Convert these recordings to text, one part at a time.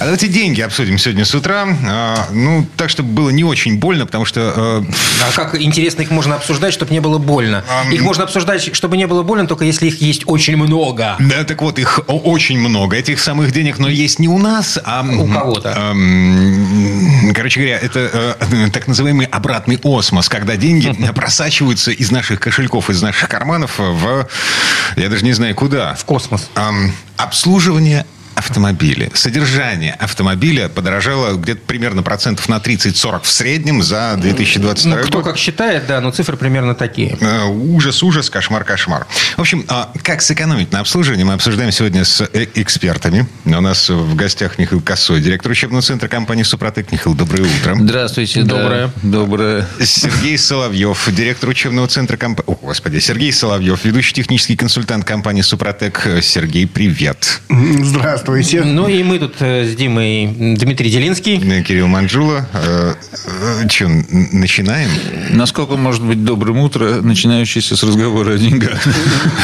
А давайте деньги обсудим сегодня с утра. А, ну, так, чтобы было не очень больно, потому что... э, А как интересно их можно обсуждать, чтобы не было больно? Ам. Их можно обсуждать, чтобы не было больно, только если их есть очень много. Да, так вот, их очень много, этих самых денег, но есть не у нас, а... У кого-то. эм, Короче говоря, это э, так называемый обратный осмос, когда деньги просачиваются из наших кошельков, из наших карманов в... Я даже не знаю куда. В космос. Ам, обслуживание автомобиля. Содержание автомобиля подорожало где-то примерно процентов на 30-40 в среднем за 2022 Ну, кто год. как считает, да, но цифры примерно такие. Э, Ужас, ужас, кошмар, кошмар. В общем, а, как сэкономить на обслуживании, мы обсуждаем сегодня с э, экспертами. У нас в гостях Михаил Косой, директор учебного центра компании «Супротек». Михаил, доброе утро. Здравствуйте. да. Доброе. Доброе. Сергей Соловьев, директор учебного центра компании... О, господи, Сергей Соловьев, ведущий технический консультант компании «Супротек». Сергей, привет. Здравствуйте. Ну и мы тут э, с Димой Дмитрий Делинский. Э, Кирилл Манжула. Что, начинаем? Насколько может быть добрым утро, начинающееся с разговора о деньгах?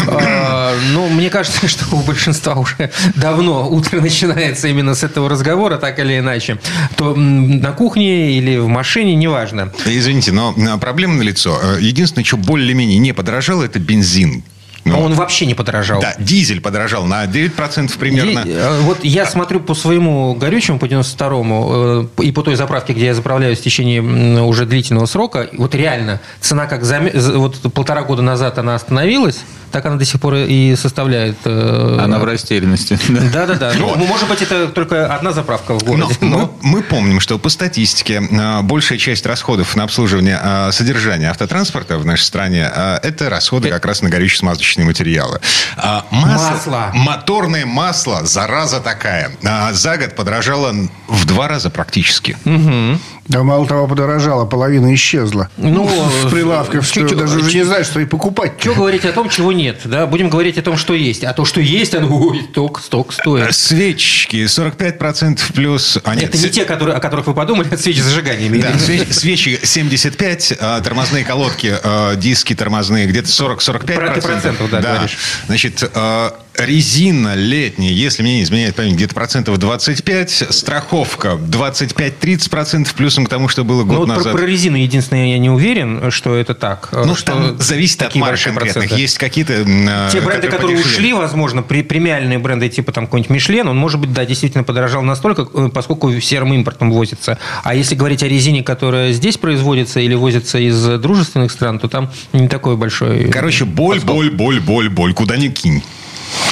А, Ну, мне кажется, что у большинства уже давно утро начинается именно с этого разговора, так или иначе. То на кухне или в машине, неважно. Извините, но а, проблема налицо. Э, Единственное, что более-менее не подорожало, это бензин. Но Ну, он вообще не подорожал. Да, дизель подорожал на 9% примерно. Е- э, Вот я смотрю по своему горючему, по 92-му, э, и по той заправке, где я заправляюсь в течение уже длительного срока, вот реально цена как за- вот полтора года назад она остановилась, так она до сих пор и составляет. э, Она в растерянности. Да-да-да. Ну, может быть, это только одна заправка в Но городе. мы, но- мы помним, что по статистике большая часть расходов на обслуживание содержания автотранспорта в нашей стране это расходы как раз на горюче-смазочные материалы. А, Масло. Моторное масло, зараза такая, а, за год подорожало в два раза практически. Да мало того, подорожало, половина исчезла. Ну, в прилавках, что чуть-чуть- даже уже не знаешь, что и покупать. Что говорить о том, чего нет, да? Будем говорить о том, что есть. А то, что есть, оно ой, столько, столько стоит. Свечки 45% плюс... а, нет, Это не те, которые, о которых вы подумали, это свечи зажигания. Да, свеч- свечи 75, а, тормозные колодки, а, диски тормозные где-то 40-45 Про- ты процентов, да, говоришь. Значит, а, резина летняя, если мне не изменяет память, где-то процентов 25, страховка 25-30 процентов плюсом к тому, что было Ну, год вот про, назад. про резину единственное я не уверен, что это так. Ну, что там зависит от марок конкретных. проценты. Есть какие-то... Те бренды, которые подешевле. ушли, возможно, при, премиальные бренды типа там какой-нибудь Мишлен, он, может быть, да, действительно подорожал настолько, э, поскольку серым импортом возится. А если говорить о резине, которая здесь производится или возится из дружественных стран, то там не такой большой Короче, боль, боль, боль, боль, боль. Куда ни кинь.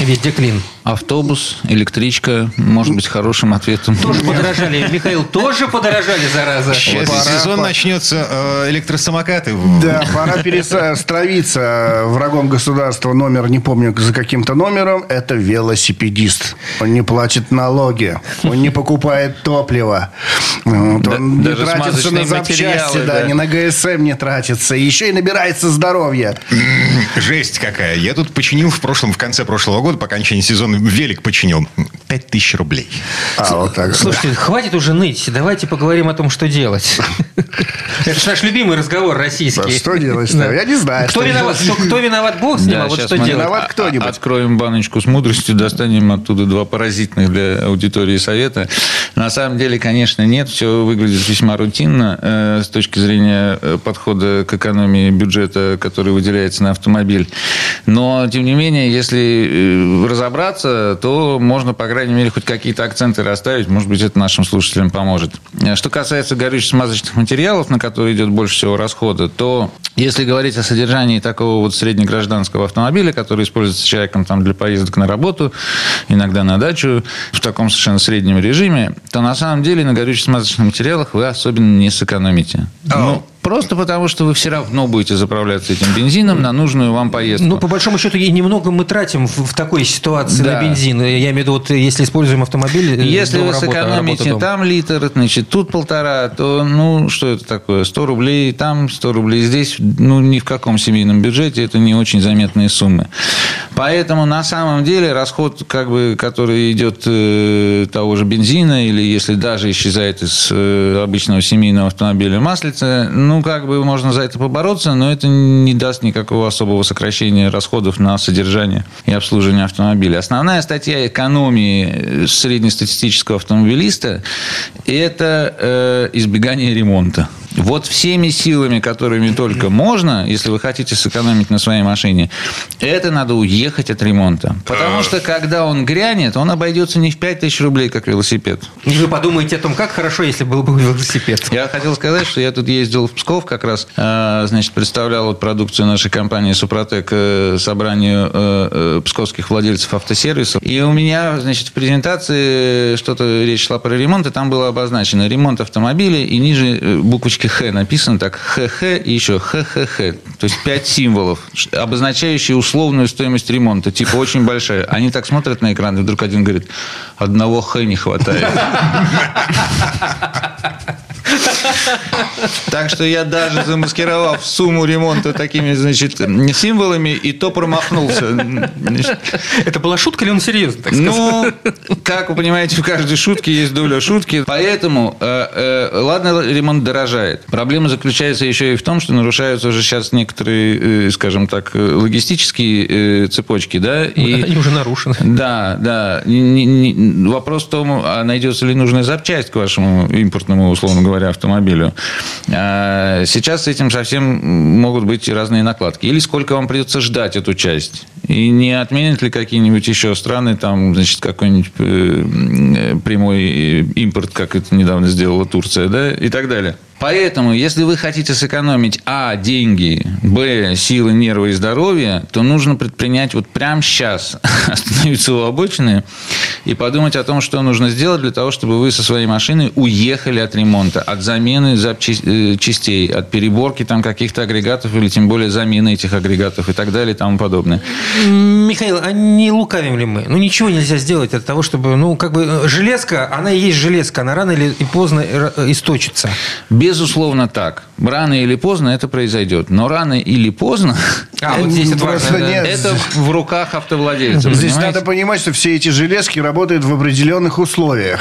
Везде клин. Автобус, электричка, может быть, хорошим ответом. Тоже подорожали, Михаил, тоже подорожали, зараза. Сейчас Пора, сезон пора. начнется э, электросамокаты. Да, пора перестроиться врагом государства номер, не помню за каким-то номером, это велосипедист. Он не платит налоги, он не покупает топливо, вот, Да- он не даже тратится на запчасти, да, да. ни на ГСМ не тратится, еще и набирается здоровья. Жесть какая. Я тут починил в прошлом, в конце прошлого года, по окончании сезона, велик починил. Пять тысяч рублей. А, вот так. Слушайте, хватит уже ныть. Давайте поговорим о том, что делать. Это же наш любимый разговор российский. Да, что делать-то? Да. Я не знаю, Кто виноват? делать. Кто, виноват? Бог с ним, Да, а вот что делать? Виноват кто-нибудь? Откроем баночку с мудростью, достанем оттуда два паразитных для аудитории совета. На самом деле, конечно, нет. Все выглядит весьма рутинно э, с точки зрения э, подхода к экономии бюджета, который выделяется на автомобиль. Но, тем не менее, если э, разобраться, то можно, по крайней мере, хоть какие-то акценты расставить. Может быть, это нашим слушателям поможет. Э, Что касается горюче-смазочных материалов, на которые идет больше всего расхода, то если говорить о содержании такого вот среднегражданского автомобиля, который используется человеком там, для поездок на работу, иногда на дачу, в таком совершенно среднем режиме, то на самом деле на горюче-смазочных материалах вы особенно не сэкономите. Ну, Просто потому, что вы все равно будете заправляться этим бензином на нужную вам поездку. Ну, по большому счету, и немного мы тратим в, в такой ситуации Да. на бензин. Я имею в виду, вот если используем автомобиль, э, Если вы работа, сэкономите работа, там литр, значит, тут полтора, то, ну, что это такое? 100 рублей там, 100 рублей здесь. Ну, ни в каком семейном бюджете это не очень заметные суммы. Поэтому, на самом деле, расход, как бы, который идет э, того же бензина, или если даже исчезает из э, обычного семейного автомобиля маслица, ну, как бы можно за это побороться, но это не даст никакого особого сокращения расходов на содержание и обслуживание автомобиля. Основная статья экономии среднестатистического автомобилиста – это э, избегание ремонта. Вот всеми силами, которыми только можно, если вы хотите сэкономить на своей машине, это надо уехать от ремонта. Потому что, когда он грянет, он обойдется не в 5 тысяч рублей, как велосипед. И вы подумаете о том, как хорошо, если был бы велосипед. Я хотел сказать, что я тут ездил в Псков как раз, э, значит, представлял вот продукцию нашей компании «Супротек» э, собранию э, псковских владельцев автосервисов. И у меня, значит, в презентации что-то речь шла про ремонт, и там было обозначено ремонт автомобиля, и ниже буквочки буквочке Х написано так ХХ и еще ХХХ. То есть пять символов, обозначающие условную стоимость ремонта. Типа очень большая. Они так смотрят на экран, и вдруг один говорит, одного Х не хватает. Так что я даже замаскировав сумму ремонта такими, значит, символами, и то промахнулся. Это была шутка или он серьезно, так сказать? Ну, как вы понимаете, в каждой шутке есть доля шутки. Поэтому, э, э, ладно, ремонт дорожает. Проблема заключается еще и в том, что нарушаются уже сейчас некоторые, э, скажем так, логистические цепочки, да? И, Они уже нарушены. Да, да. Вопрос в том, а найдется ли нужная запчасть к вашему импортному, условно говоря, автомобилю. А, сейчас с этим совсем могут быть разные накладки. Или сколько вам придется ждать эту часть. И не отменят ли какие-нибудь еще страны, там, значит, какой-нибудь э, прямой импорт, как это недавно сделала Турция, да, и так далее. Поэтому, если вы хотите сэкономить, а, деньги, б, силы, нервы и здоровье, то нужно предпринять вот прямо сейчас, остановиться у обочины и подумать о том, что нужно сделать для того, чтобы вы со своей машиной уехали от ремонта, от замены запчастей, э, от переборки там каких-то агрегатов или тем более замены этих агрегатов и так далее и тому подобное. Михаил, а не лукавим ли мы? Ну, ничего нельзя сделать для того, чтобы, ну, как бы железка, она и есть железка, она рано или поздно источится. Безусловно так. Рано или поздно это произойдет. Но рано или поздно а, вот здесь это, важно, да. это в руках автовладельцев. Здесь понимаете? надо понимать, что все эти железки работают в определенных условиях.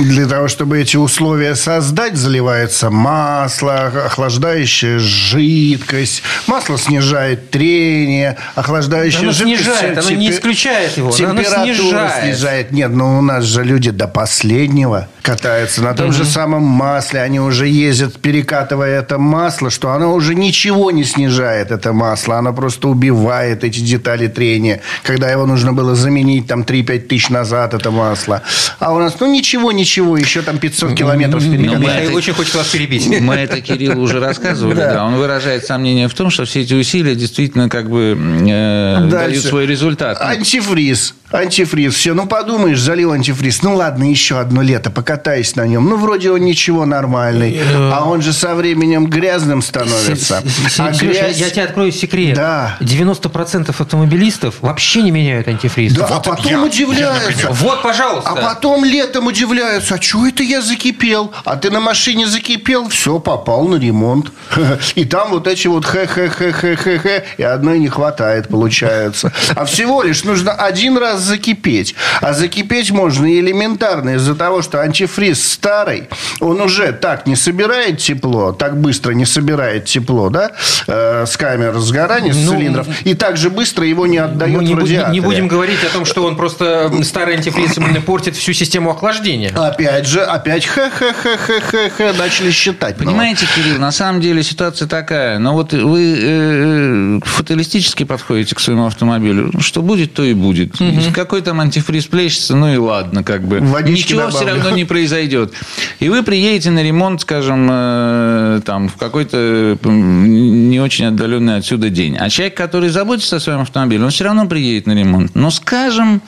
Для того, чтобы эти условия создать, заливается масло, охлаждающая жидкость. Масло снижает трение, охлаждающая оно жидкость... снижает, оно не исключает его, температура оно снижает. снижает. Нет, но ну, у нас же люди до последнего катаются на том угу. же самом масле. Они уже ездят, перекатывая это масло, что оно уже ничего не снижает, это масло. Оно просто убивает эти детали трения. Когда его нужно было заменить там 3-5 тысяч назад, это масло. А у нас, ну, ничего, ничего, еще там 500 километров перекатывать. Михаил очень хочет вас перебить. Мы это Кириллу уже рассказывали, да. Он выражает сомнение в том, что все эти усилия действительно как бы э, дают свой результат. Антифриз. Антифриз. Все, ну подумаешь, залил антифриз. Ну ладно, еще одно лето, покатаюсь на нем. Ну вроде он ничего нормальный. А он же со временем грязным становится. А грязь... Я тебе открою секрет. Да. 90% автомобилистов вообще не меняют антифриз. Да, а потом удивляются. Вот, пожалуйста. А потом летом удивляются. А что это я закипел? А ты на машине закипел, все, попал на ремонт. И там вот эти вот хе-хе-хе-хе-хе-хе. И одной не хватает, получается. А всего лишь нужно один раз закипеть. А закипеть можно элементарно из-за того, что антифриз старый, он уже так не собирает тепло, так быстро не собирает тепло, да, э, с камер сгорания, с ну, цилиндров, и так же быстро его не отдает не, в радиаторе. Не будем говорить о том, что он просто старый антифриз портит всю систему охлаждения. Опять же, опять ха-ха-ха-ха-ха начали считать. Понимаете, Кирилл, на самом деле ситуация такая. Но вот вы э, фаталистически подходите к своему автомобилю. Что будет, то и будет. Угу какой там антифриз плещется, ну и ладно, как бы. Водички Ничего добавлю. все равно не произойдет. И вы приедете на ремонт, скажем, э, там, в какой-то не очень отдаленный отсюда день. А человек, который заботится о своем автомобиле, он все равно приедет на ремонт. Но, скажем,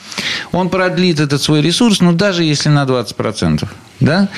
он продлит этот свой ресурс, ну, даже если на 20%. Да?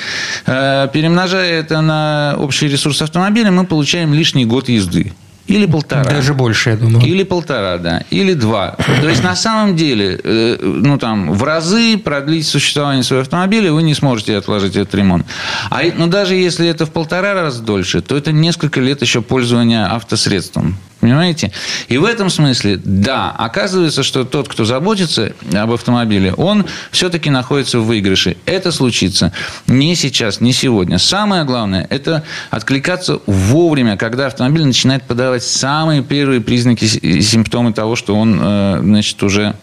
Э, перемножая это на общий ресурс автомобиля, мы получаем лишний год езды. Или полтора. Даже больше, я думаю. Или полтора, да. Или два. То есть, на самом деле, э, ну, там, в разы продлить существование своего автомобиля вы не сможете отложить этот ремонт. А, ну, даже если это в полтора раза дольше, то это несколько лет еще пользования автосредством. Понимаете? И в этом смысле, да, оказывается, что тот, кто заботится об автомобиле, он все-таки находится в выигрыше. Это случится не сейчас, не сегодня. Самое главное – это откликаться вовремя, когда автомобиль начинает подавать самые первые признаки и симптомы того, что он, э, значит, уже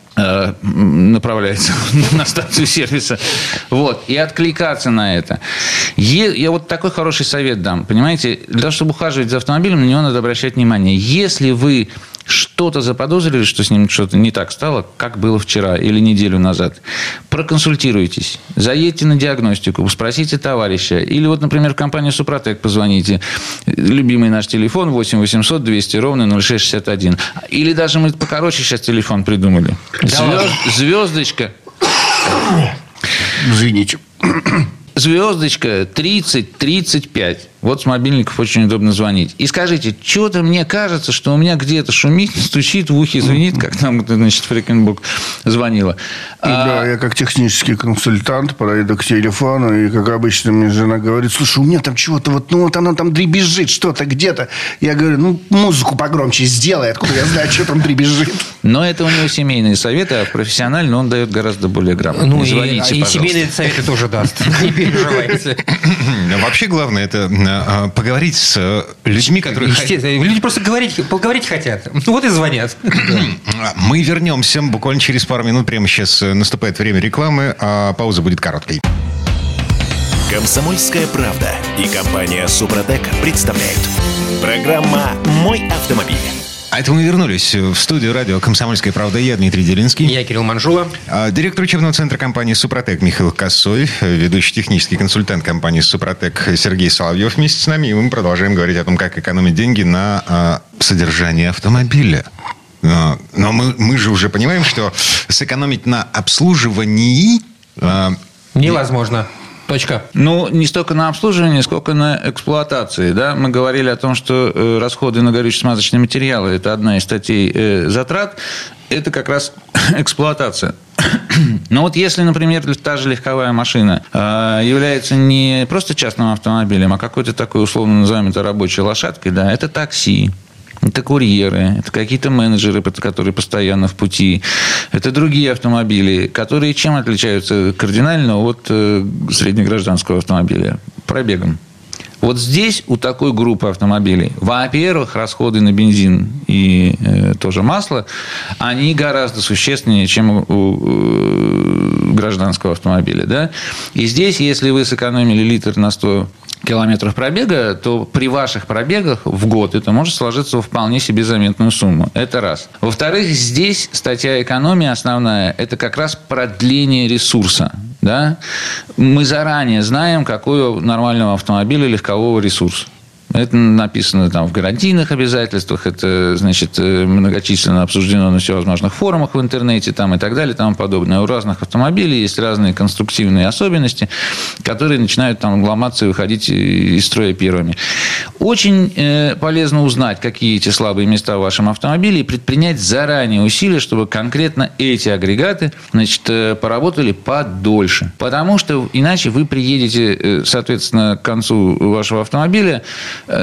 направляется на станцию сервиса. Вот. И откликаться на это. Я вот такой хороший совет дам. Понимаете, для того, чтобы ухаживать за автомобилем, на него надо обращать внимание. Если вы что-то заподозрили, что с ним что-то не так стало, как было вчера или неделю назад, проконсультируйтесь, заедьте на диагностику, спросите товарища. Или вот, например, в компанию «Супротек» позвоните. Любимый наш телефон 8 800 200 ровно 0661. Или даже мы покороче сейчас телефон придумали. Звезд, звездочка. Извините. Звездочка 3035. Вот с мобильников очень удобно звонить. И скажите, что-то мне кажется, что у меня где-то шумит, стучит в ухе, звенит, как там, значит, Фрикенбук звонила. Да, а... я как технический консультант подойду к телефону, и, как обычно, мне жена говорит, слушай, у меня там чего-то вот, ну, вот оно там дребезжит что-то где-то. Я говорю, ну, музыку погромче сделай, откуда я знаю, что там дребезжит. Но это у него семейные советы, а профессионально он дает гораздо более грамотно. Ну, звоните, и, и семейные советы тоже даст. Не переживайте. Вообще, главное, это поговорить с э, людьми, которые... Люди просто говорить, поговорить хотят. Ну, вот и звонят. Мы вернемся буквально через пару минут. Прямо сейчас э, наступает время рекламы, а пауза будет короткой. Комсомольская правда и компания Супротек представляют. Программа «Мой автомобиль». А это мы вернулись в студию радио «Комсомольская правда». Я Дмитрий Делинский. Я Кирилл Манжула. А, директор учебного центра компании «Супротек» Михаил Косой. Ведущий технический консультант компании «Супротек» Сергей Соловьев вместе с нами. И мы продолжаем говорить о том, как экономить деньги на а, содержание автомобиля. А, но мы, мы же уже понимаем, что сэкономить на обслуживании... Невозможно. Точка. Ну, не столько на обслуживание, сколько на эксплуатации. Да? Мы говорили о том, что э, расходы на горюче-смазочные материалы – это одна из статей э, затрат. Это как раз эксплуатация. Но вот если, например, та же легковая машина э, является не просто частным автомобилем, а какой-то такой, условно называемой рабочей лошадкой, да, это такси, это курьеры, это какие-то менеджеры, которые постоянно в пути. Это другие автомобили, которые чем отличаются кардинально от э, среднегражданского автомобиля? Пробегом. Вот здесь у такой группы автомобилей, во-первых, расходы на бензин и э, тоже масло, они гораздо существеннее, чем у, у э, гражданского автомобиля. Да? И здесь, если вы сэкономили литр на 100 километров пробега, то при ваших пробегах в год это может сложиться в вполне себе заметную сумму. Это раз. Во-вторых, здесь статья экономии основная – это как раз продление ресурса. Да? Мы заранее знаем, какой у нормального автомобиля легкового ресурс. Это написано там в гарантийных обязательствах, это, значит, э, многочисленно обсуждено на всевозможных форумах в интернете там, и так далее и тому подобное. У разных автомобилей есть разные конструктивные особенности, которые начинают там ломаться и выходить из строя первыми. Очень э, полезно узнать, какие эти слабые места в вашем автомобиле и предпринять заранее усилия, чтобы конкретно эти агрегаты значит, э, поработали подольше. Потому что иначе вы приедете, э, соответственно, к концу вашего автомобиля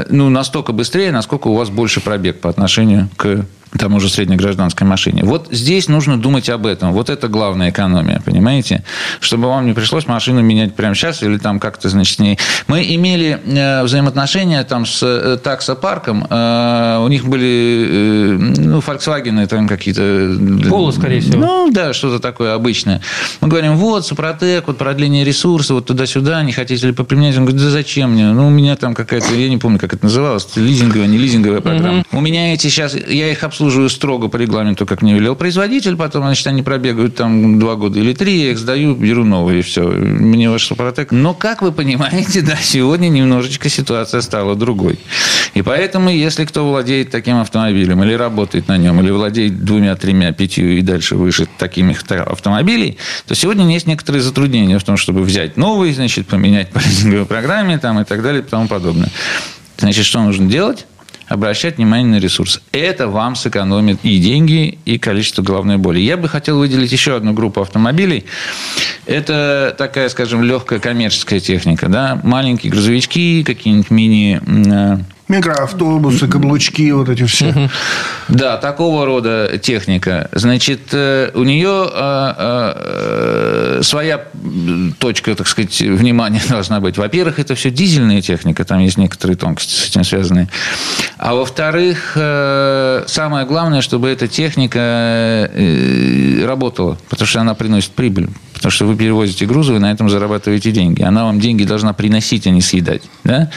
ну, настолько быстрее, насколько у вас больше пробег по отношению к тому же среднегражданской машине. Вот здесь нужно думать об этом. Вот это главная экономия, понимаете? Чтобы вам не пришлось машину менять прямо сейчас или там как-то, значит, с ней. Мы имели э, взаимоотношения там с э, таксопарком. Э, у них были, э, ну, Volkswagen там какие-то... Поло, скорее всего. Ну, да, что-то такое обычное. Мы говорим, вот, Супротек, вот продление ресурса, вот туда-сюда, не хотите ли поприменять? Он говорит, да зачем мне? Ну, у меня там какая-то, я не помню, как это называлось, лизинговая, не лизинговая программа. Угу. У меня эти сейчас, я их обслуживаю обслуживаю строго по регламенту, как мне велел производитель, потом, значит, они пробегают там два года или три, я их сдаю, беру новые, и все. Мне ваш Супротек. Но, как вы понимаете, да, сегодня немножечко ситуация стала другой. И поэтому, если кто владеет таким автомобилем, или работает на нем, или владеет двумя, тремя, пятью и дальше выше такими автомобилей, то сегодня есть некоторые затруднения в том, чтобы взять новый, значит, поменять по лизинговой программе там, и так далее и тому подобное. Значит, что нужно делать? Обращать внимание на ресурс. Это вам сэкономит и деньги, и количество головной боли. Я бы хотел выделить еще одну группу автомобилей. Это такая, скажем, легкая коммерческая техника. Да? Маленькие грузовички, какие-нибудь мини э, Микроавтобусы, каблучки, вот эти все. Да, такого рода техника. Значит, э, у нее э, э, своя точка, так сказать, внимания должна быть. Во-первых, это все дизельная техника, там есть некоторые тонкости с этим связанные. А во-вторых, самое главное, чтобы эта техника работала, потому что она приносит прибыль. Потому что вы перевозите грузы, вы на этом зарабатываете деньги. Она вам деньги должна приносить, а не съедать. Да?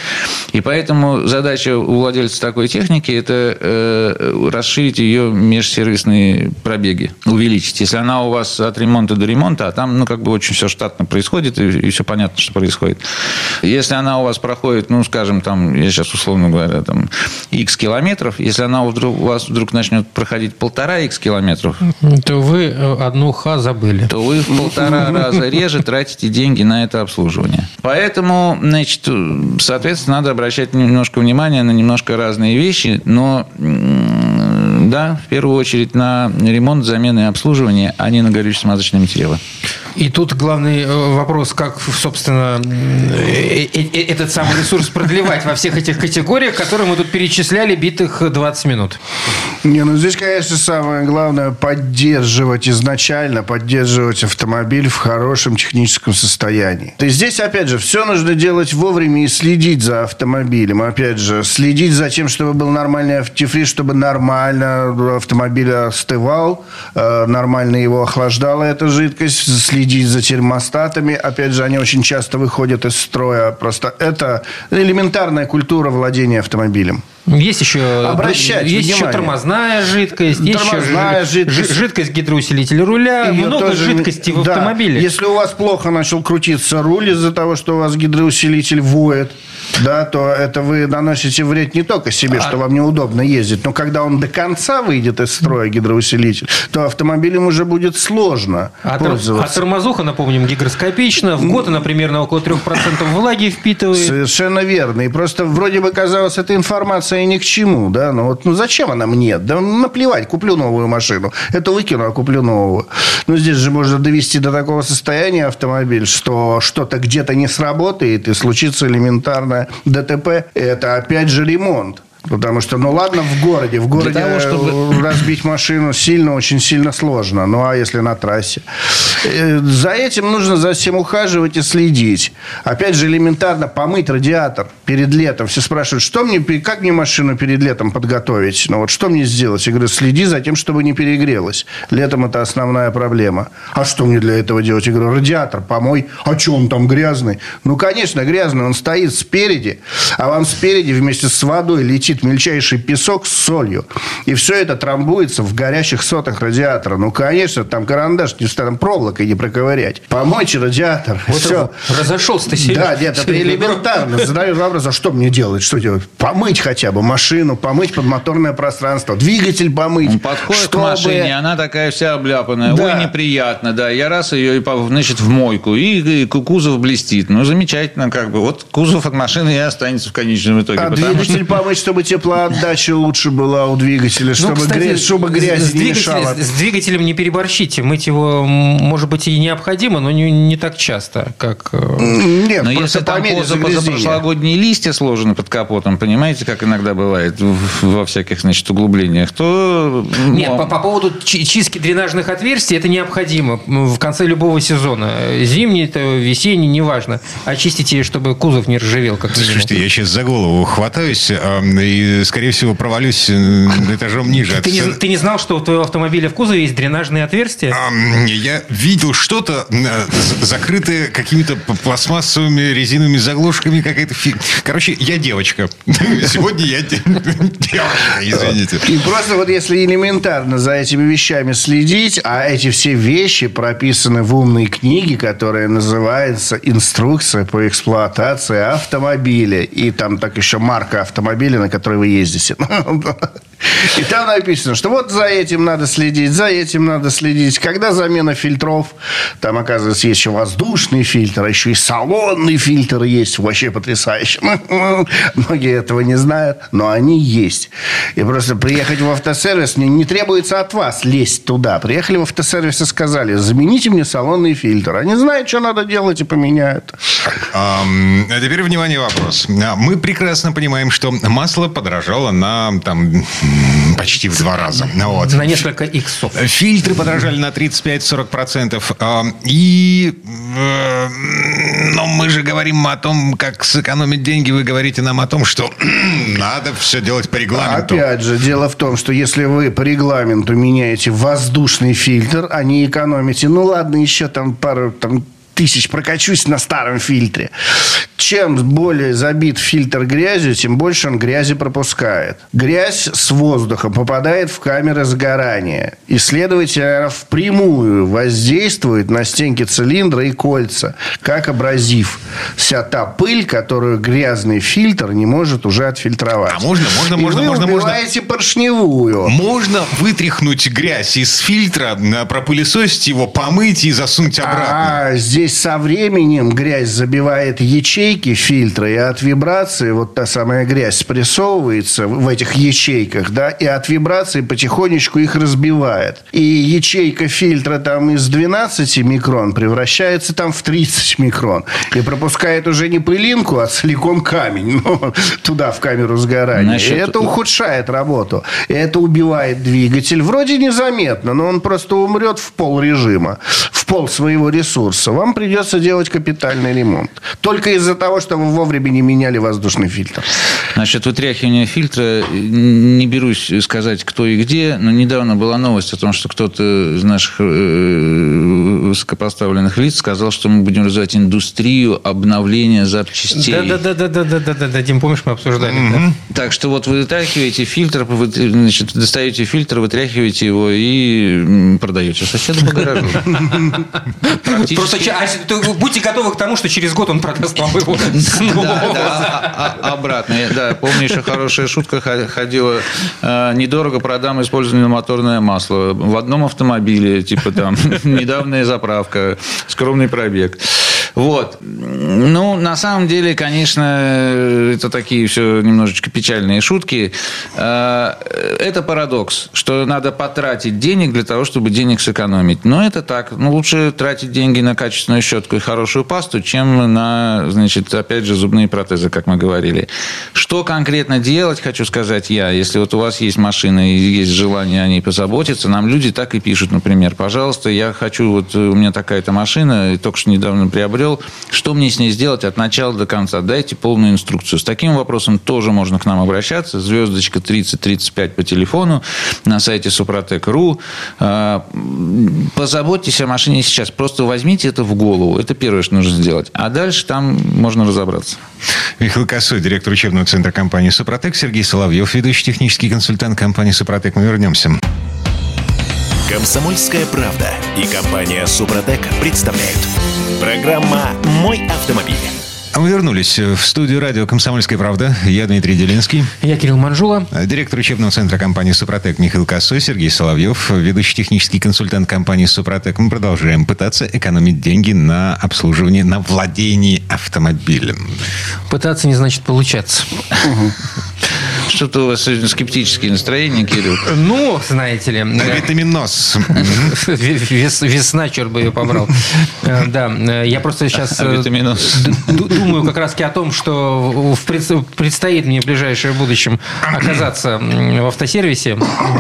И поэтому задача у владельца такой техники – это э, расширить ее межсервисные пробеги, увеличить. Если она у вас от ремонта до ремонта, а там ну, как бы очень все штатно происходит, и, и все понятно, что происходит. Если она у вас проходит, ну, скажем, там, я сейчас условно говоря, там, x километров, если она вдруг, у вас вдруг начнет проходить полтора x километров, то вы э, одну ха забыли. То вы в полтора полтора раза реже тратите деньги на это обслуживание. Поэтому, значит, соответственно, надо обращать немножко внимания на немножко разные вещи, но да, в первую очередь на ремонт, замены и обслуживание, а не на горюче-смазочные материалы. И тут главный э, вопрос, как, собственно, э, э, этот самый ресурс продлевать во всех этих категориях, которые мы тут перечисляли битых 20 минут. Не, ну здесь, конечно, самое главное поддерживать изначально, поддерживать автомобиль в хорошем техническом состоянии. И здесь, опять же, все нужно делать вовремя и следить за автомобилем. Опять же, следить за тем, чтобы был нормальный антифриз, чтобы нормально автомобиль остывал, нормально его охлаждала эта жидкость, следить за термостатами. Опять же, они очень часто выходят из строя. Просто это элементарная культура владения автомобилем. Есть еще, Обращать есть внимание. еще тормозная жидкость, тормозная есть еще жидкость. жидкость гидроусилителя руля, Ее много тоже- жидкости в да. автомобиле. Если у вас плохо начал крутиться руль из-за того, что у вас гидроусилитель воет, да, то это вы наносите вред не только себе, А что вам неудобно ездить, но когда он до конца выйдет из строя гидроусилитель, то автомобилем уже будет сложно А, а пользоваться. тормозуха, напомним, гигроскопична. В год она примерно около 3% влаги впитывает. Совершенно верно. И просто вроде бы казалось, эта информация ни к чему, да, но вот ну зачем она мне? Да наплевать, куплю новую машину. Это выкину, а куплю новую. Но здесь же можно довести до такого состояния автомобиль, что что-то где-то не сработает и случится элементарное ДТП. Это опять же ремонт. Потому что, ну ладно, в городе. В городе того, чтобы- разбить машину сильно, очень сильно сложно. Ну, а если на трассе? Э, За этим нужно за всем ухаживать и следить. Опять же, элементарно помыть радиатор перед летом. Все спрашивают, что мне, как мне машину перед летом подготовить? Ну, вот что мне сделать? Я говорю, следи за тем, чтобы не перегрелась. Летом это основная проблема. А что мне для этого делать? Я говорю, радиатор помой. А что он там грязный? Ну, конечно, грязный. Он стоит спереди, а вам спереди вместе с водой летит мельчайший песок с солью. И все это трамбуется в горящих сотах радиатора. Ну, конечно, там карандаш, не там проволокой не проковырять. Помойте радиатор. Вот все. разошелся ты, Сереж. Да, нет, это элементарно. Задаешь вопрос, а что мне делать? Что делать? Помыть хотя бы машину, помыть подмоторное пространство, двигатель помыть. Он подходит чтобы- к машине, она такая вся обляпанная. Да. Ой, неприятно, да. Я раз ее, значит, в мойку, и, и кузов блестит. Ну, замечательно, как бы. Вот кузов от машины и останется в конечном итоге. А потому двигатель помыть, чтобы теплоотдача лучше была у двигателя, чтобы, Ну, кстати, грязь, чтобы с- грязь с, не двигателем- мешала. с двигателем не переборщите. Мыть его, может быть, и необходимо, но не, не так часто, как... э, Нет, Но если там мере листья сложены под капотом, понимаете, как иногда бывает во всяких, значит, углублениях, то... Нет, ну, по, по поводу чи- чистки дренажных отверстий это необходимо в конце любого сезона. Зимний, это весенний, неважно. Очистите, чтобы кузов не ржавел, как минимум. Слушайте, я сейчас за голову хватаюсь а, и, скорее всего, провалюсь э, этажом ниже. Ты не, ты не знал, что у твоего автомобиля в кузове есть дренажные отверстия? Ам, Я видел что-то, э, закрытое какими-то пластмассовыми резиновыми заглушками, какая-то фиг. Короче, я девочка. Сегодня я де- девочка, извините. И просто вот если элементарно за этими вещами следить, а эти все вещи прописаны в умной книге, которая называется «Инструкция по эксплуатации автомобиля». И там так еще марка автомобиля, на которой вы ездите. И там написано, что вот за этим надо следить, за этим надо следить. Когда замена фильтров, там, оказывается, есть еще воздушный фильтр, а еще и салонный фильтр есть. Вообще потрясающе. Многие этого не знают, но они есть. И просто приехать в автосервис, не, не требуется от вас лезть туда. Приехали в автосервис и сказали, замените мне салонный фильтр. Они знают, что надо делать и поменяют. А теперь, внимание, вопрос. А, мы прекрасно понимаем, что масло подорожало на там, почти в два раза. Вот. На несколько иксов. Фильтры подорожали на 35-40%. А, и... Но мы же говорим о том, как сэкономить деньги. Вы говорите нам о том, что надо все делать по регламенту. Опять же, дело в том, что если вы по регламенту меняете воздушный фильтр, а не экономите, ну ладно, еще там пару там, тысяч прокачусь на старом фильтре. Чем более забит фильтр грязью, тем больше он грязи пропускает. Грязь с воздухом попадает в камеры сгорания. И, следовательно, впрямую воздействует на стенки цилиндра и кольца, как абразив. Вся та пыль, которую грязный фильтр не может уже отфильтровать. А можно, можно, и можно, вы можно, убиваете можно. поршневую. Можно вытряхнуть грязь из фильтра, пропылесосить его, помыть и засунуть обратно. А, здесь здесь со временем грязь забивает ячейки фильтра, и от вибрации вот та самая грязь спрессовывается в этих ячейках, да, и от вибрации потихонечку их разбивает. И ячейка фильтра там из 12 микрон превращается там в 30 микрон. И пропускает уже не пылинку, а целиком камень ну, туда, в камеру сгорания. Насчет... И это ухудшает работу. И это убивает двигатель. Вроде незаметно, но он просто умрет в пол режима, в пол своего ресурса. Вам придется делать капитальный ремонт. Только из-за того, что вы вовремя не меняли воздушный фильтр. Насчет вытряхивания фильтра не берусь сказать, кто и где, но недавно была новость о том, что кто-то из наших э, высокопоставленных лиц сказал, что мы будем развивать индустрию обновления запчастей. Да-да-да-да-да-да-да, Дим, помнишь, мы обсуждали. Mm-hmm. Да? Так что вот вы вытряхиваете фильтр, вы, значит, достаете фильтр, вытряхиваете его и продаете соседу по гаражу. Просто будьте готовы к тому, что через год он продаст вам его. А, а, обратно. Да, помню, еще хорошая шутка ходила. «Э, недорого продам использованное моторное масло. В одном автомобиле, типа там, недавняя заправка, скромный пробег. Вот. Ну, на самом деле, конечно, это такие все немножечко печальные шутки. Э, это парадокс, что надо потратить денег для того, чтобы денег сэкономить. Но это так. Ну, лучше тратить деньги на качественную щетку и хорошую пасту, чем на, значит, опять же, зубные протезы, как мы говорили. Что конкретно делать, хочу сказать я. Если вот у вас есть машина и есть желание о ней позаботиться, нам люди так и пишут, например, пожалуйста, я хочу, вот у меня такая-то машина, и только что недавно приобрел, что мне с ней сделать от начала до конца? Дайте полную инструкцию. С таким вопросом тоже можно к нам обращаться. Звездочка 3035 по телефону на сайте супротек.ру. А, позаботьтесь о машине сейчас. Просто возьмите это в голову. Это первое, что нужно сделать. А дальше там можно разобраться. Михаил Косой, директор учебного центра компании «Супротек», Сергей Соловьев, ведущий технический консультант компании «Супротек». Мы вернемся. Комсомольская правда и компания «Супротек» представляют. Программа «Мой автомобиль». А мы вернулись в студию радио «Комсомольская правда». Я Дмитрий Делинский. Я Кирилл Манжула. Директор учебного центра компании «Супротек» Михаил Косой, Сергей Соловьев, ведущий технический консультант компании «Супротек». Мы продолжаем пытаться экономить деньги на обслуживании, на владении автомобилем. Пытаться не значит получаться. Что-то у вас сегодня скептические настроения, Кирилл. Ну, знаете ли. Витаминоз. Весна, черт бы ее побрал. Э, да, э, я просто сейчас э, думаю как раз о том, что предстоит мне в ближайшем будущем оказаться в автосервисе,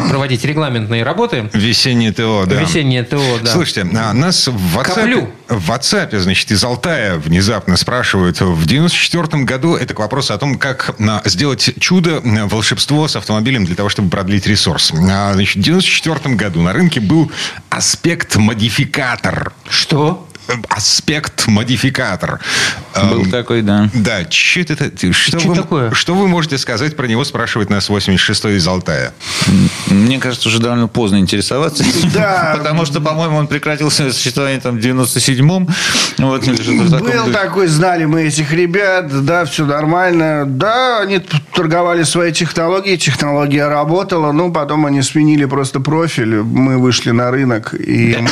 проводить регламентные работы. Весеннее ТО, да. Весеннее ТО, да. Слушайте, а нас в WhatsApp, в WhatsApp, значит, из Алтая внезапно спрашивают, в 94 году, это к вопросу о том, как сделать чудо волшебство с автомобилем для того, чтобы продлить ресурс. А, значит, в 1994 году на рынке был аспект-модификатор. Что? Аспект-модификатор. Был Эм, такой, да. Да, что это? Что, вы, такое? что вы можете сказать про него, спрашивает нас 86-й из Алтая? Мне кажется, уже довольно поздно интересоваться. Да. Потому что, по-моему, он прекратил свое существование там в 97-м. Вот, таком Был такой, знали мы этих ребят, да, все нормально. Да, они торговали своей технологией, технология работала, ну, потом они сменили просто профиль, мы вышли на рынок, и...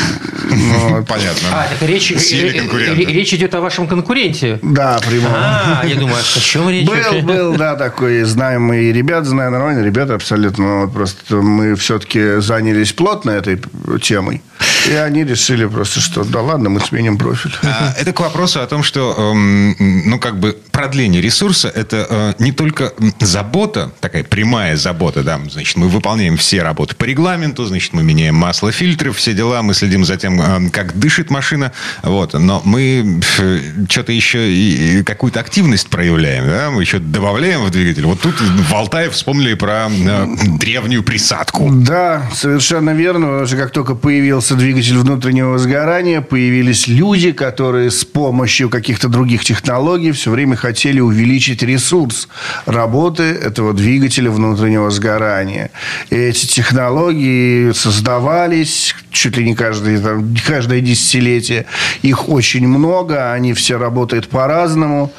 Понятно. А, так речь, Сильный конкурент. э, речь идет о вашем конкуренте. Да, прямо. А, я думаю, о чем речь Был, был, да, такой, знаем мы и ребят, знаем нормально, ребята абсолютно, вот просто мы все-таки занялись плотно этой темой, и они решили просто, что да ладно, мы сменим профиль. А, Это к вопросу о том, что, эм, ну, как бы продление ресурса – это э, не только забота, такая прямая забота, да, значит, мы выполняем все работы по регламенту, значит, мы меняем масло, фильтры, все дела, мы следим за тем, э, как дышит машина, вот, но мы что-то еще и какую-то активность проявляем, да, мы еще добавляем в двигатель. Вот тут в Алтае вспомнили про э, древнюю присадку. Да, совершенно верно. Потому что как только появился двигатель внутреннего сгорания, появились люди, которые с помощью каких-то других технологий все время хотели увеличить ресурс работы этого двигателя внутреннего сгорания. И эти технологии создавались чуть ли не каждое, там, каждое десятилетие. Их очень много, они все работают по-разному.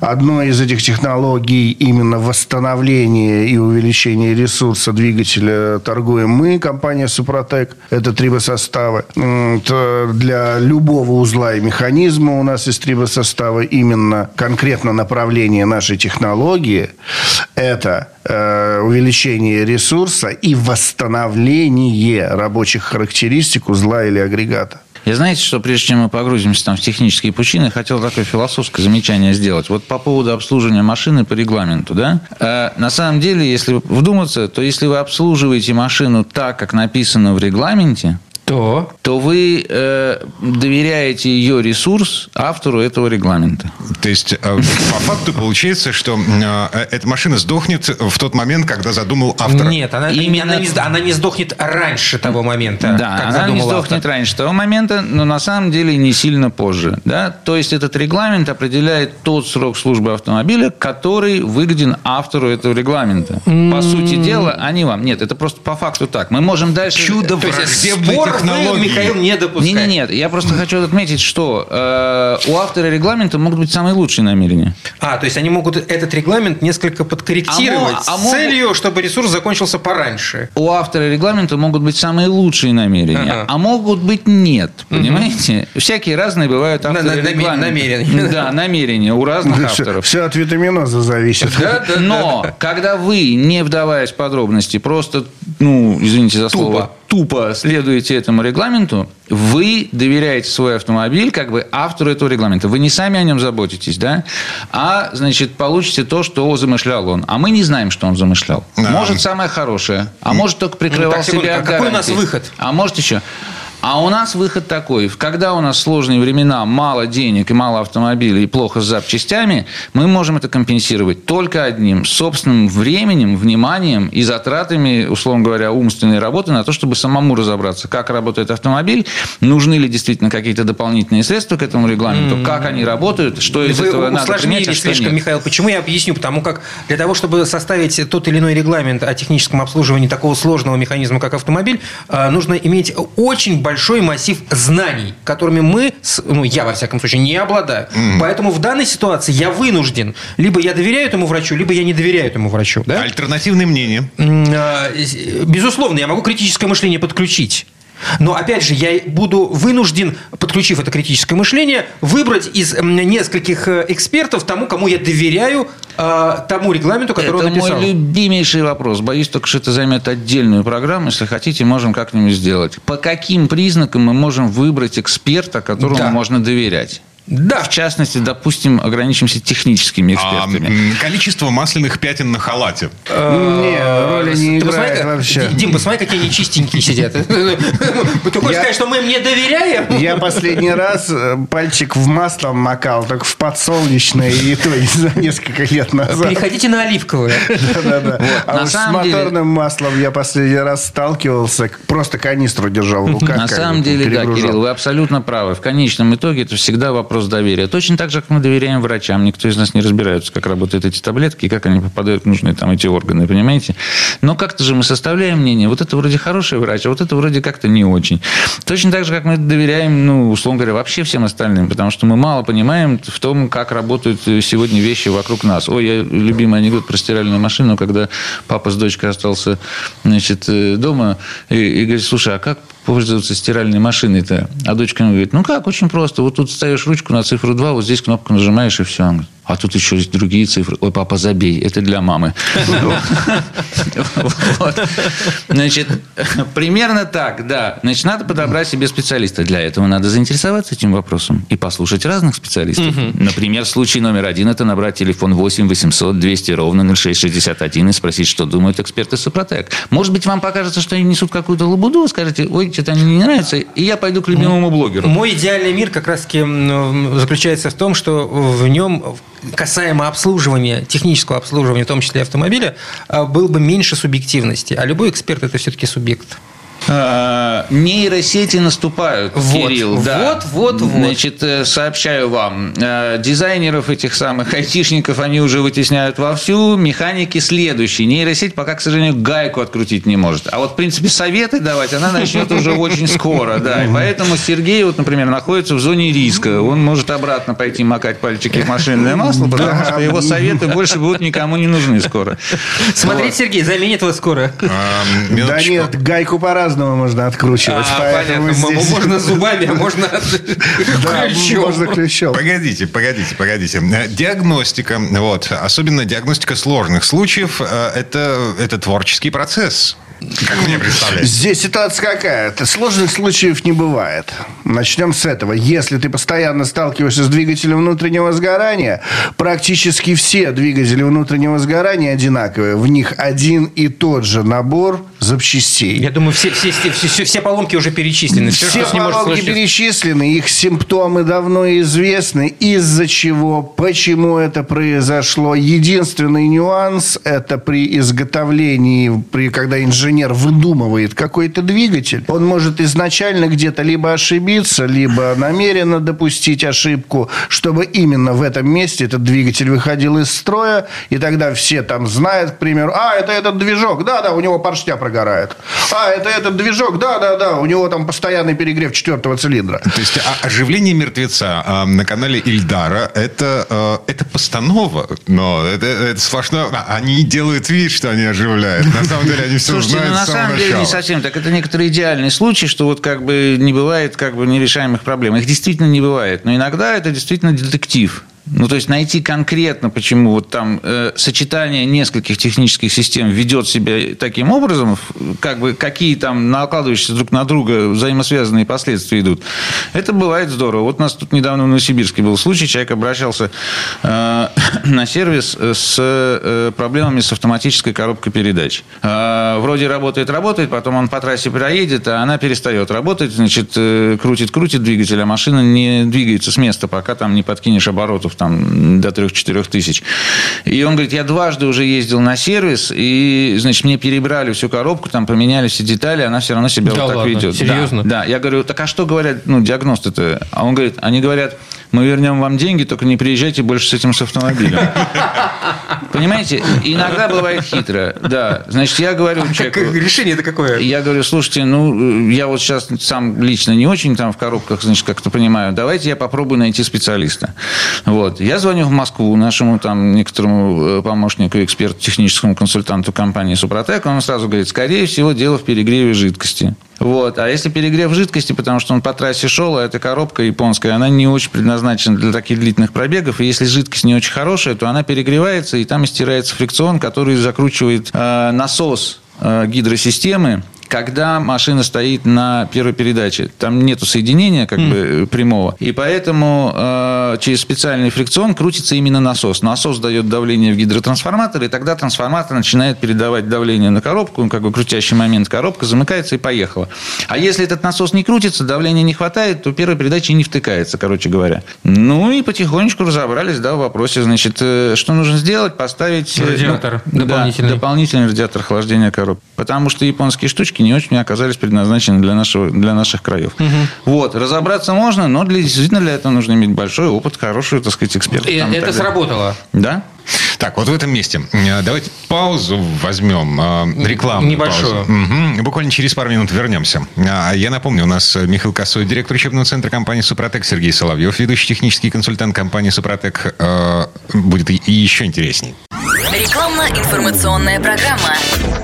Одной из этих технологий именно восстановление и увеличение ресурса двигателя торгуем мы, компания Супротек. Это трибосоставы. То Для любого узла и механизма у нас есть трибосоставы. Именно конкретно направление нашей технологии – это э, увеличение ресурса и восстановление рабочих характеристик узла или агрегата. Я знаете, что прежде чем мы погрузимся там в технические пучины, хотел такое философское замечание сделать. Вот по поводу обслуживания машины по регламенту, да? Э, на самом деле, если вдуматься, то если вы обслуживаете машину так, как написано в регламенте, То. то вы э, доверяете ее ресурс автору этого регламента. То есть, э, по факту получается, что э, эта машина сдохнет в тот момент, когда задумал автор. Нет, она, Именно- она, не, она не сдохнет раньше того момента, Да, как она не сдохнет автор. раньше того момента, но на самом деле не сильно позже. Да? То есть этот регламент определяет тот срок службы автомобиля, который выгоден автору этого регламента. По сути дела, они вам... Нет, это просто по факту так. Мы можем дальше... Чудо То есть спор технологии. Михаил, не допускаете. Нет, нет, я просто хочу отметить, что э, у автора регламента могут быть самые лучшие намерения. А, то есть они могут этот регламент несколько подкорректировать А мо- а с могут- целью, чтобы ресурс закончился пораньше. У автора регламента могут быть самые лучшие намерения, Ага. а могут быть нет. Понимаете? Всякие разные бывают авторы на- наме- регламента. намерения. Да, намерения у разных авторов. Все от витаминоза зависит. Но когда вы, не вдаваясь в подробности, просто, ну, извините за слово, тупо следуете этому регламенту, вы доверяете свой автомобиль как бы автору этого регламента. Вы не сами о нем заботитесь, да? А, значит, получите то, что замышлял он. А мы не знаем, что он замышлял. Да. Может, самое хорошее. А может, только прикрывал Ну, так, секунду, себя а какой у нас выход? А может еще. А у нас выход такой. Когда у нас сложные времена, мало денег и мало автомобилей, и плохо с запчастями, мы можем это компенсировать только одним. Собственным временем, вниманием и затратами, условно говоря, умственной работы на то, чтобы самому разобраться, как работает автомобиль, нужны ли действительно какие-то дополнительные средства к этому регламенту, как они работают, что из Вы этого надо принять, а слишком, нет. Михаил. Почему я объясню? Потому как для того, чтобы составить тот или иной регламент о техническом обслуживании такого сложного механизма, как автомобиль, э, нужно иметь очень большой массив знаний, которыми мы, ну, я, во всяком случае, не обладаю. Поэтому в данной ситуации я вынужден, либо я доверяю этому врачу, либо я не доверяю этому врачу. Да? Альтернативное мнение. А, Безусловно, я могу критическое мышление подключить. Но опять же, я буду вынужден, подключив это критическое мышление, выбрать из нескольких э, экспертов тому, кому я доверяю, э, тому регламенту, который Это он написал. мой любимейший вопрос. Боюсь только, что это займет отдельную программу. Если хотите, можем как-нибудь сделать. По каким признакам мы можем выбрать эксперта, которому Да. можно доверять? Да. В частности, допустим, ограничимся техническими А, экспертами. м, количество масляных пятен на халате. Не, роли роль не Ты играет вообще. Дим, посмотри, какие они чистенькие сидят. Ты хочешь Я- сказать, что мы им не доверяем? Я последний раз э, пальчик в масло макал, только в подсолнечное, и то за несколько лет назад. Переходите на оливковое. Да-да-да. А на уж с самом деле- моторным маслом я последний раз сталкивался, просто канистру держал в руках. На самом деле, да. Кирилл, вы абсолютно правы. В конечном итоге это всегда вопрос доверия. Точно так же, как мы доверяем врачам. Никто из нас не разбирается, как работают эти таблетки как они попадают в нужные там эти органы, понимаете? Но как-то же мы составляем мнение. Вот это вроде хороший врач, а вот это вроде как-то не очень. Точно так же, как мы доверяем, ну, условно говоря, вообще всем остальным, потому что мы мало понимаем в том, как работают сегодня вещи вокруг нас. Ой, я любимый анекдот про стиральную машину, когда папа с дочкой остался значит, э, дома и, и говорит, слушай, а как пользоваться стиральной машиной-то? А дочка ему говорит, ну как, очень просто. Вот тут ставишь ручку на цифру 2, вот здесь кнопку нажимаешь, и все. Он говорит, а тут еще есть другие цифры. Ой, папа, забей, это для мамы. Значит, примерно так, да. Значит, надо подобрать себе специалиста. Для этого надо заинтересоваться этим вопросом и послушать разных специалистов. Например, случай номер один – это набрать телефон 8 800 200 ровно 0661 и спросить, что думают эксперты Супротек. Может быть, вам покажется, что они несут какую-то лабуду, вы скажете, ой, что-то они не нравятся, и я пойду к любимому блогеру. Мой идеальный мир как раз-таки заключается в том, что в нем касаемо обслуживания, технического обслуживания, в том числе автомобиля, а, был бы меньше субъективности. А любой эксперт – это все-таки субъект. А, Нейросети наступают, Вот, Кирилл. да. вот, вот, вот. Значит, э, сообщаю вам, э, дизайнеров этих самых айтишников они уже вытесняют вовсю, механики следующие. Нейросеть пока, к сожалению, гайку открутить не может. А вот, в принципе, советы давать она начнет уже очень скоро, да. И поэтому Сергей, вот, например, находится в зоне риска. Он может обратно пойти макать пальчики в машинное масло, потому что его советы больше будут никому не нужны скоро. Смотрите, Сергей, заменит вас скоро. А, Да нет, гайку по-разному можно откручивать. А, поэтому понятно. Здесь- Можно зубами, а можно ключом. можно ключом. Погодите, погодите, погодите. Диагностика, вот, особенно диагностика сложных случаев, э, это, это творческий процесс, как мне представляется. Здесь ситуация какая? Сложных случаев не бывает. Начнем с этого. Если ты постоянно сталкиваешься с двигателем внутреннего сгорания, практически все двигатели внутреннего сгорания одинаковые. В них один и тот же набор запчастей. Я думаю, все, все, все, все- поломки уже перечислены. Все, Все что поломки перечислены, их симптомы давно известны, из-за чего, почему это произошло. Единственный нюанс – это при изготовлении, при, когда инженер выдумывает какой-то двигатель, он может изначально где-то либо ошибиться, либо намеренно допустить ошибку, чтобы именно в этом месте этот двигатель выходил из строя, и тогда все там знают, к примеру, а, это этот движок, да-да, у него поршня прогорает. А, это этот движок, да-да-да, у него там постоянный перегрев четвертого цилиндра. То есть а- оживление мертвеца а, на канале Ильдара это, э, это постанова, но это, это сплошно. а, Они делают вид, что они оживляют. На самом деле они все Слушайте, знают ну, на с самого самом деле не начала. совсем так. Это некоторый идеальный случай, что вот как бы не бывает как бы нерешаемых проблем. Их действительно не бывает. Но иногда это действительно детектив. Ну, то есть найти конкретно, почему вот там э, сочетание нескольких технических систем ведет себя таким образом, как бы какие там накладывающиеся друг на друга взаимосвязанные последствия идут, это бывает здорово. Вот у нас тут недавно в Новосибирске был случай, человек обращался э, на сервис с э, проблемами с автоматической коробкой передач. Э, вроде работает, работает, потом он по трассе проедет, а она перестает работать, значит, э, крутит, крутит двигатель, а машина не двигается с места, пока там не подкинешь оборотов там до 3-4 тысяч. И он говорит, я дважды уже ездил на сервис, и, значит, мне перебрали всю коробку, там поменяли все детали, она все равно себя Да вот так ладно? ведет. Серьезно? Да, да. Я говорю, так а что говорят, ну, диагносты-то? А он говорит, они говорят, мы вернем вам деньги, только не приезжайте больше с этим с автомобилем. Понимаете, иногда бывает хитро. Да, значит, я говорю Как- человеку... решение это какое? Я говорю, слушайте, ну, я вот сейчас сам лично не очень там в коробках, значит, как-то понимаю. Давайте я попробую найти специалиста. Вот. Я звоню в Москву нашему там некоторому э, помощнику, эксперту, техническому консультанту компании «Супротек». Он сразу говорит, скорее всего, дело в перегреве жидкости. Вот. А если перегрев жидкости, потому что он по трассе шел, а эта коробка японская, она не очень предназначена для таких длительных пробегов. И если жидкость не очень хорошая, то она перегревается, и там стирается фрикцион, который закручивает э, насос э, гидросистемы, когда машина стоит на первой передаче. Там нету соединения как бы прямого. И поэтому э, через специальный фрикцион крутится именно насос. Насос дает давление в гидротрансформатор, и тогда трансформатор начинает передавать давление на коробку, как бы крутящий момент, коробка замыкается и поехала. А если этот насос не крутится, давления не хватает, то первая передача не втыкается, короче говоря. Ну и потихонечку разобрались, да, в вопросе, значит, э, что нужно сделать? Поставить... э, Радиатор ну, дополнительный. Да, дополнительный радиатор охлаждения коробки. Потому что японские штучки не очень оказались предназначены для, нашего, для наших краев. Вот, разобраться можно, но для, действительно для этого нужно иметь большой опыт, хорошую, так сказать, эксперта. И там это так сработало. Да? Так, вот в этом месте э, давайте паузу возьмем, э, рекламу. Небольшую. Буквально через пару минут вернемся. А, Я напомню, у нас Михаил Косой, директор учебного центра компании «Супротек», Сергей Соловьев, ведущий технический консультант компании «Супротек». Э, Будет еще интересней. Рекламно-информационная программа.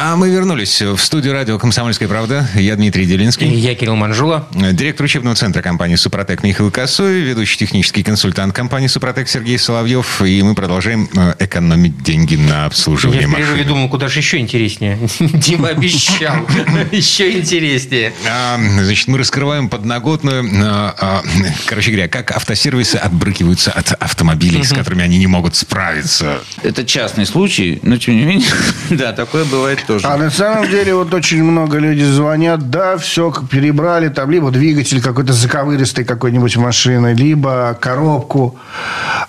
А мы вернулись в студию радио «Комсомольская правда». Я Дмитрий Делинский. Я Кирилл Манжула. Директор учебного центра компании «Супротек» Михаил Косой, ведущий технический консультант компании «Супротек» Сергей Соловьев. И мы продолжаем э, экономить деньги на Я обслуживание в перерыве машин. думал, куда же еще интереснее. Дима обещал. Еще интереснее. А, Значит, мы раскрываем подноготную. а, а, Короче говоря, как автосервисы отбрыкиваются от автомобилей, с которыми они не могут справиться. Это частный случай, но тем не менее, да, такое бывает тоже. А на самом деле вот очень много людей звонят, да, все перебрали, там либо двигатель какой-то заковыристый какой-нибудь машины, либо коробку.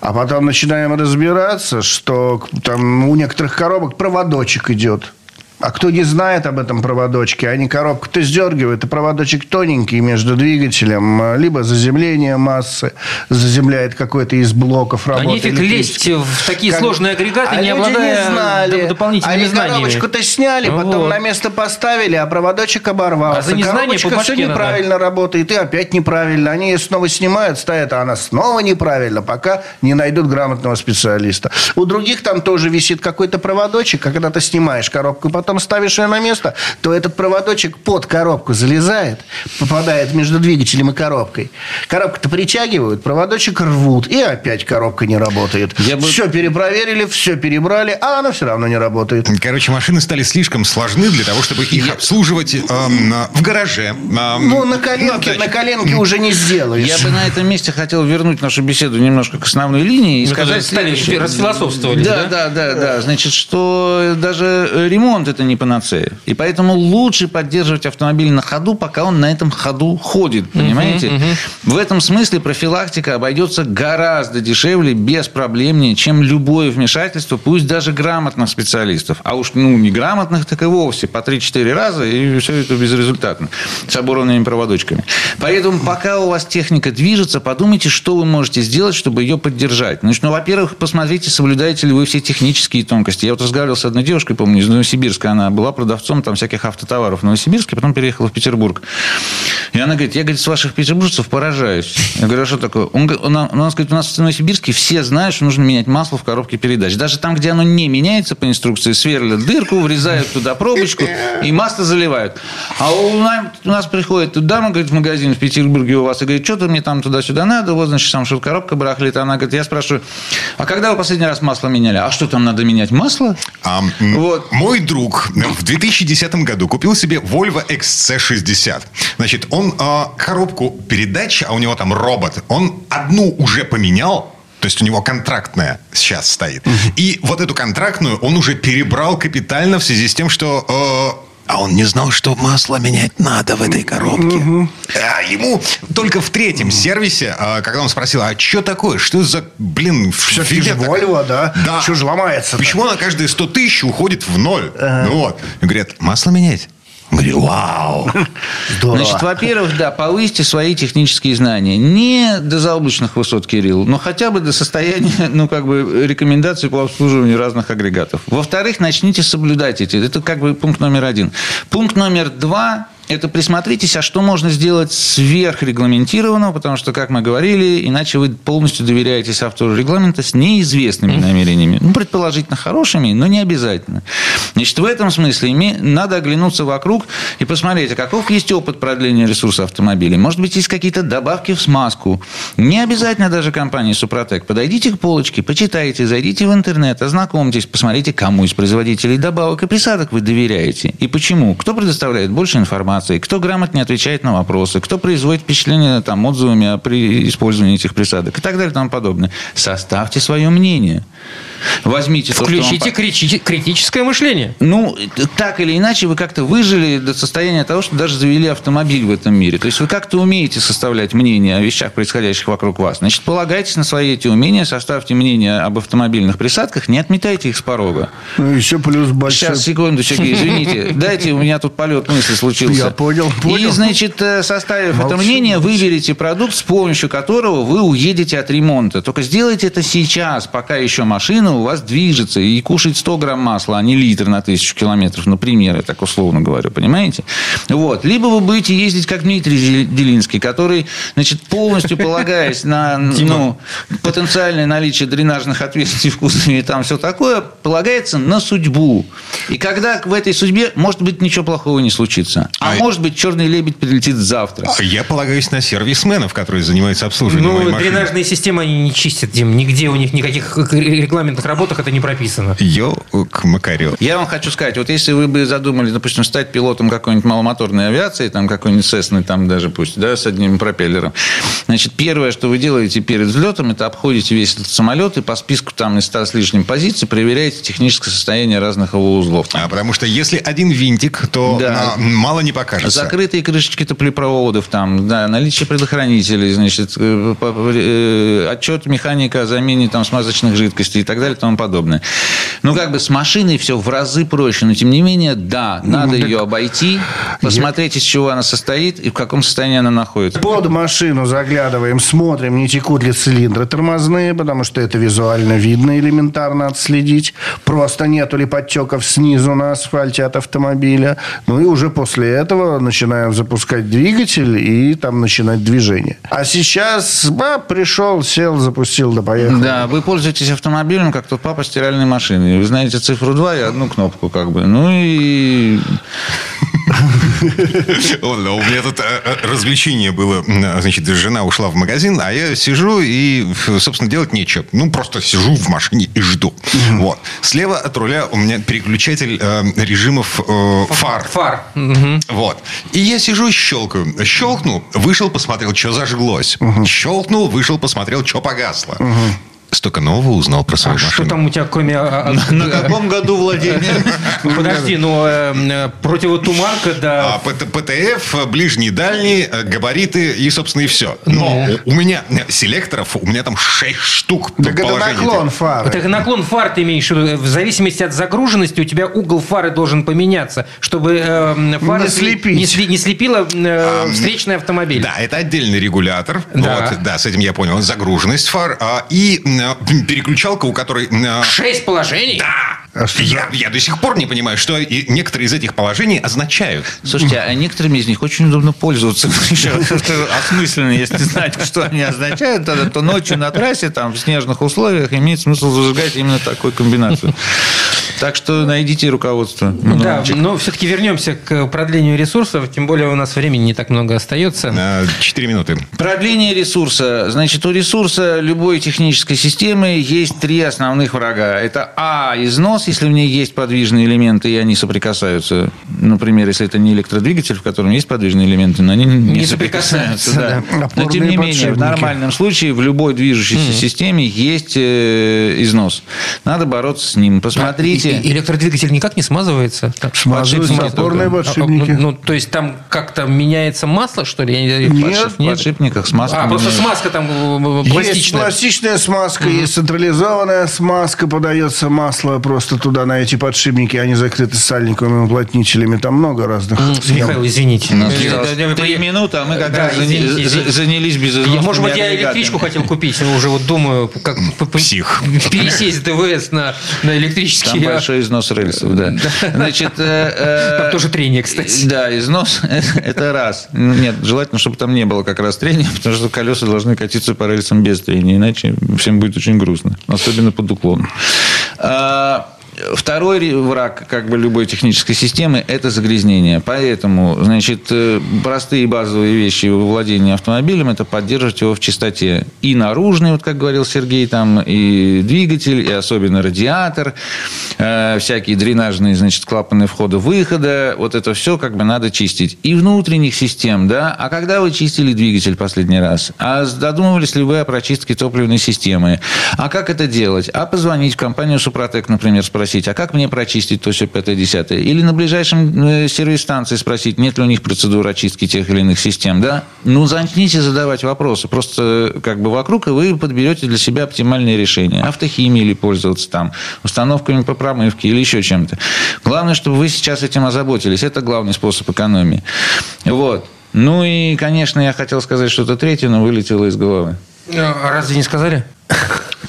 А потом начинаем разбираться, что там у некоторых коробок проводочек идет. А кто не знает об этом проводочке, они коробку-то сдергивают, и проводочек тоненький между двигателем, а, либо заземление массы, заземляет какой-то из блоков А работы. нефиг лезть в такие Как- сложные агрегаты, А не обладая не знали. дополнительными Они знаниями. коробочку-то сняли, потом Вот. на место поставили, а проводочек оборвался. А за незнание Коробочка все надо. неправильно работает, и опять неправильно. Они ее снова снимают, ставят, а она снова неправильно, пока не найдут грамотного специалиста. У других там тоже висит какой-то проводочек, а когда ты снимаешь коробку и потом ставишь ее на место, то этот проводочек под коробку залезает, попадает между двигателем и коробкой. Коробку-то притягивают, проводочек рвут, и опять коробка не работает. Я бы- Все перепроверили, все перебрали, а она все равно не работает. Короче, машины стали слишком сложны для того, чтобы их обслуживать эм, в гараже. эм, Ну, на коленке, даче. на коленке уже не сделаешь. Я бы на этом месте хотел вернуть нашу беседу немножко к основной линии и Мы сказать стали, следующее. расфилософствовали, Да, да? да, да, да. Значит, что даже ремонт это не панацея. И поэтому лучше поддерживать автомобиль на ходу, пока он на этом ходу ходит. Понимаете? В этом смысле профилактика обойдется гораздо дешевле, беспроблемнее, чем любое вмешательство, пусть даже грамотных специалистов. А уж ну, неграмотных, так и вовсе по 3-4 раза, и все это безрезультатно. С оборванными проводочками. Поэтому, пока у вас техника движется, подумайте, что вы можете сделать, чтобы ее поддержать. Значит, ну, во-первых, посмотрите, соблюдаете ли вы все технические тонкости. Я вот разговаривал с одной девушкой, помню, из Новосибирска. Она была продавцом там всяких автотоваров в Новосибирске, потом переехала в Петербург. И она говорит, я, говорит, с ваших петербуржцев поражаюсь. Я говорю, а что такое? Он, говорит, она, она говорит, у нас в Новосибирске все знают, что нужно менять масло в коробке передач. Даже там, где оно не меняется по инструкции, сверлят дырку, врезают туда пробочку и масло заливают. А у нас, у нас приходит дама, говорит, в магазин в Петербурге у вас, и говорит, что-то мне там туда-сюда надо, вот, значит, там что-то коробка барахлит. Она говорит, я спрашиваю, а когда вы последний раз масло меняли? А что там надо менять? Масло? А, Вот. Мой друг в 2010 году купил себе Volvo XC60. Значит, он а, коробку передач, а у него там робот, он одну уже поменял, то есть у него контрактная сейчас стоит. И вот эту контрактную он уже перебрал капитально в связи с тем, что... э, а он не знал, что масло менять надо в этой коробке. А ему только в третьем сервисе, а, когда он спросил, а что такое? Что за, блин, Все-таки же фигня такая?» Volvo, да? Да. Что же ломается Почему она каждые 100 тысяч уходит в ноль? Ну вот. И говорят, масло менять? Говорит, вау. Здорово. Значит, во-первых, да, повысьте свои технические знания. Не до заоблачных высот, Кирилл, но хотя бы до состояния, ну, как бы, рекомендаций по обслуживанию разных агрегатов. Во-вторых, начните соблюдать эти. Это как бы пункт номер один. Пункт номер два это присмотритесь, а что можно сделать сверхрегламентированного, потому что, как мы говорили, иначе вы полностью доверяетесь автору регламента с неизвестными намерениями. Ну, предположительно, хорошими, но не обязательно. Значит, в этом смысле надо оглянуться вокруг и посмотреть, а каков есть опыт продления ресурса автомобилей. Может быть, есть какие-то добавки в смазку. Не обязательно даже компании Супротек. Подойдите к полочке, почитайте, зайдите в интернет, ознакомьтесь, посмотрите, кому из производителей добавок и присадок вы доверяете. И почему. Кто предоставляет больше информации, кто грамотнее отвечает на вопросы, кто производит впечатление там, отзывами при использовании этих присадок и так далее и тому подобное. Составьте свое мнение. Возьмите то, Включите что вам... критическое мышление. Ну, так или иначе, вы как-то выжили до состояния того, что даже завели автомобиль в этом мире. То есть вы как-то умеете составлять мнение о вещах, происходящих вокруг вас. Значит, полагайтесь на свои эти умения, составьте мнение об автомобильных присадках, не отметайте их с порога. Ну, еще плюс большой... Сейчас, секунду, Сергей, извините. Дайте, у меня тут полет мысли случился. Я понял, понял. И, значит, э, составив молчу, это мнение, выберите продукт, с помощью которого вы уедете от ремонта. Только сделайте это сейчас, пока еще машина у вас движется и кушает 100 грамм масла, а не литр на тысячу километров, например, я так условно говорю, понимаете? Вот. Либо вы будете ездить, как Дмитрий Делинский, который, значит, полностью полагаясь на ну, потенциальное наличие дренажных отверстий вкусными и там все такое, полагается на судьбу. И когда в этой судьбе, может быть, ничего плохого не случится. А, а может быть, черный лебедь прилетит завтра. А я полагаюсь на сервисменов, которые занимаются обслуживанием Ну, дренажные системы они не чистят, Дим. Нигде у них никаких регламентных работах это не прописано. Йо к Макарю. Я вам хочу сказать, вот если вы бы задумали, допустим, стать пилотом какой-нибудь маломоторной авиации, там какой-нибудь Сесны, там даже пусть, да, с одним пропеллером, значит, первое, что вы делаете перед взлетом, это обходите весь этот самолет и по списку там из 100 с лишним позиций проверяете техническое состояние разных его узлов. А потому что если один винтик, то да. мало не покажется. Закрытые крышечки топлепроводов, там, да, наличие предохранителей, значит, э, э, отчет механика о замене там смазочных жидкостей и так далее и тому подобное. Ну, как бы с машиной все в разы проще, но тем не менее, да, надо ну, ее обойти, посмотреть, из чего она состоит и в каком состоянии она находится. Под машину заглядываем, смотрим, не текут ли цилиндры тормозные, потому что это визуально видно, элементарно отследить. Просто нету ли подтеков снизу на асфальте от автомобиля. Ну и уже после этого начинаем запускать двигатель и там начинать движение. А сейчас ба, пришел, сел, запустил, да поехал. Да, вы пользуетесь автомобилем, как тот папа стиральной машины. Вы знаете цифру 2 и одну кнопку, как бы. Ну и у меня тут э, э, развлечение было. Значит, жена ушла в магазин, а я сижу и, собственно, делать нечего. Ну, просто сижу в машине и жду. Вот. Слева от руля у меня переключатель э, режимов фар. Фар. Вот. И я сижу и щелкаю. Щелкнул, вышел, посмотрел, что зажглось. Щелкнул, вышел, посмотрел, что погасло. Столько нового узнал про свою а машину. что там у тебя, кроме... А, а, на каком году владения? Подожди, ну, э, э, противотуманка, да... ПТФ, ближний, дальний, э, габариты и, собственно, и все. Но ну. у меня селекторов, у меня там 6 штук Так это наклон фары. Это наклон фар ты имеешь в виду. В зависимости от загруженности у тебя угол фары должен поменяться, чтобы фара не слепила встречный автомобиль. Да, это отдельный регулятор. Да. да, с этим я понял. Загруженность фар. И переключалка, у которой... Шесть положений? Да! А я, я до сих пор не понимаю, что и некоторые из этих положений означают. Слушайте, а некоторыми из них очень удобно пользоваться. Осмысленно, если знать, что они означают, тогда то ночью на трассе, там, в снежных условиях, имеет смысл зажигать именно такую комбинацию. Так что найдите руководство. Да, но все-таки вернемся к продлению ресурсов, тем более у нас времени не так много остается. Четыре минуты. Продление ресурса. Значит, у ресурса любой технической системы есть три основных врага. Это А, износ, если в ней есть подвижные элементы, и они соприкасаются. Например, если это не электродвигатель, в котором есть подвижные элементы, но они не, не соприкасаются. Да. Да. Но, тем не менее, в нормальном случае в любой движущейся mm. системе есть э, износ. Надо бороться с ним. Посмотрите. И, и электродвигатель никак не смазывается? Смазываются опорные подшипники. Ну, то есть там как-то меняется масло, что ли? Нет, в подшипниках смазка. А, просто смазка там э, пластичная. Есть пластичная смазка, есть централизованная смазка, подается масло просто туда, на эти подшипники, они закрыты сальниковыми уплотнителями. Там много разных. Михаил, извините. Три минуты, а мы как раз занялись без Может быть, я электричку хотел купить, но уже вот думаю, как пересесть ДВС на, на электрический большой износ рельсов, да. Значит, э, э, Там тоже трение, кстати. Да, износ – это раз. Нет, желательно, чтобы там не было как раз трения, потому что колеса должны катиться по рельсам без трения, иначе всем будет очень грустно, особенно под уклоном. Второй враг как бы любой технической системы – это загрязнение. Поэтому, значит, э, простые базовые вещи во владении автомобилем – это поддерживать его в чистоте. И наружный, вот как говорил Сергей, там и двигатель, и особенно радиатор, э, всякие дренажные, значит, клапаны входа-выхода. Вот это все как бы надо чистить. И внутренних систем, да. А когда вы чистили двигатель последний раз? А задумывались ли вы о прочистке топливной системы? А как это делать? А позвонить в компанию «Супротек», например, спросить, а как мне прочистить то, все пятое, десятое? Или на ближайшем э, сервис-станции спросить, нет ли у них процедур очистки тех или иных систем, да? Ну, начните задавать вопросы. Просто э, как бы вокруг, и вы подберете для себя оптимальное решение. Автохимией или пользоваться там, установками по промывке или еще чем-то. Главное, чтобы вы сейчас этим озаботились. Это главный способ экономии. Вот. Ну и, конечно, я хотел сказать что-то третье, но вылетело из головы. А Разве не сказали?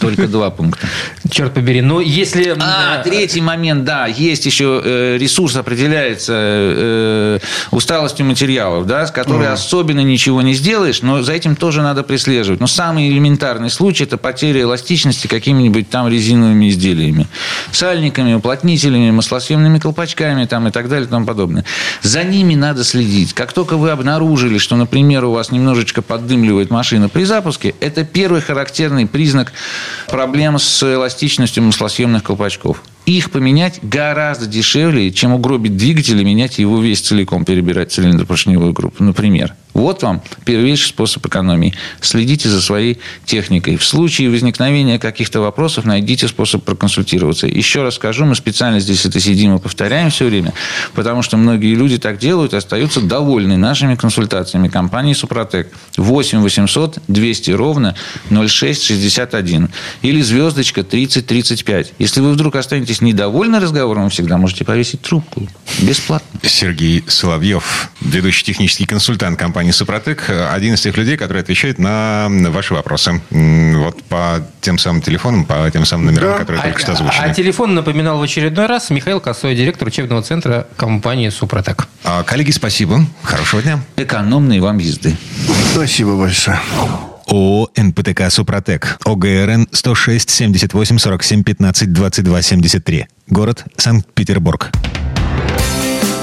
Только два пункта. Черт побери. Ну, если... А, э, третий момент, да, есть еще э, ресурс определяется э, усталостью материалов, да, с которой особенно ничего не сделаешь, но за этим тоже надо прислеживать. Но самый элементарный случай – это потеря эластичности какими-нибудь там резиновыми изделиями. Сальниками, уплотнителями, маслосъемными колпачками там, и так далее и тому подобное. За ними надо следить. Как только вы обнаружили, что, например, у вас немножечко поддымливает машина при запуске, это первый характерный признак проблем с эластичностью маслосъемных колпачков. Их поменять гораздо дешевле, чем угробить двигатель и менять его весь целиком, перебирать цилиндропоршневую группу, например. Вот вам первейший способ экономии. Следите за своей техникой. В случае возникновения каких-то вопросов найдите способ проконсультироваться. Еще раз скажу, мы специально здесь это сидим и повторяем все время, потому что многие люди так делают и остаются довольны нашими консультациями компании «Супротек». 8 800 200 ровно 0661 или звездочка 3035. Если вы вдруг останетесь недовольны разговором, вы всегда можете повесить трубку. Бесплатно. Сергей Соловьев, ведущий технический консультант компании «Супротек», один из тех людей, которые отвечают на ваши вопросы. Вот по тем самым телефонам, по тем самым номерам, Да. которые только что а, озвучены. телефон напоминал в очередной раз Михаил Косой, директор учебного центра компании «Супротек». А, Коллеги, спасибо. Хорошего дня. Экономной вам езды. Спасибо большое. ООО «НПТК Супротек». ОГРН 106 78 47 15 22 73. Город Санкт-Петербург.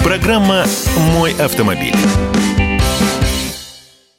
Программа «Мой автомобиль».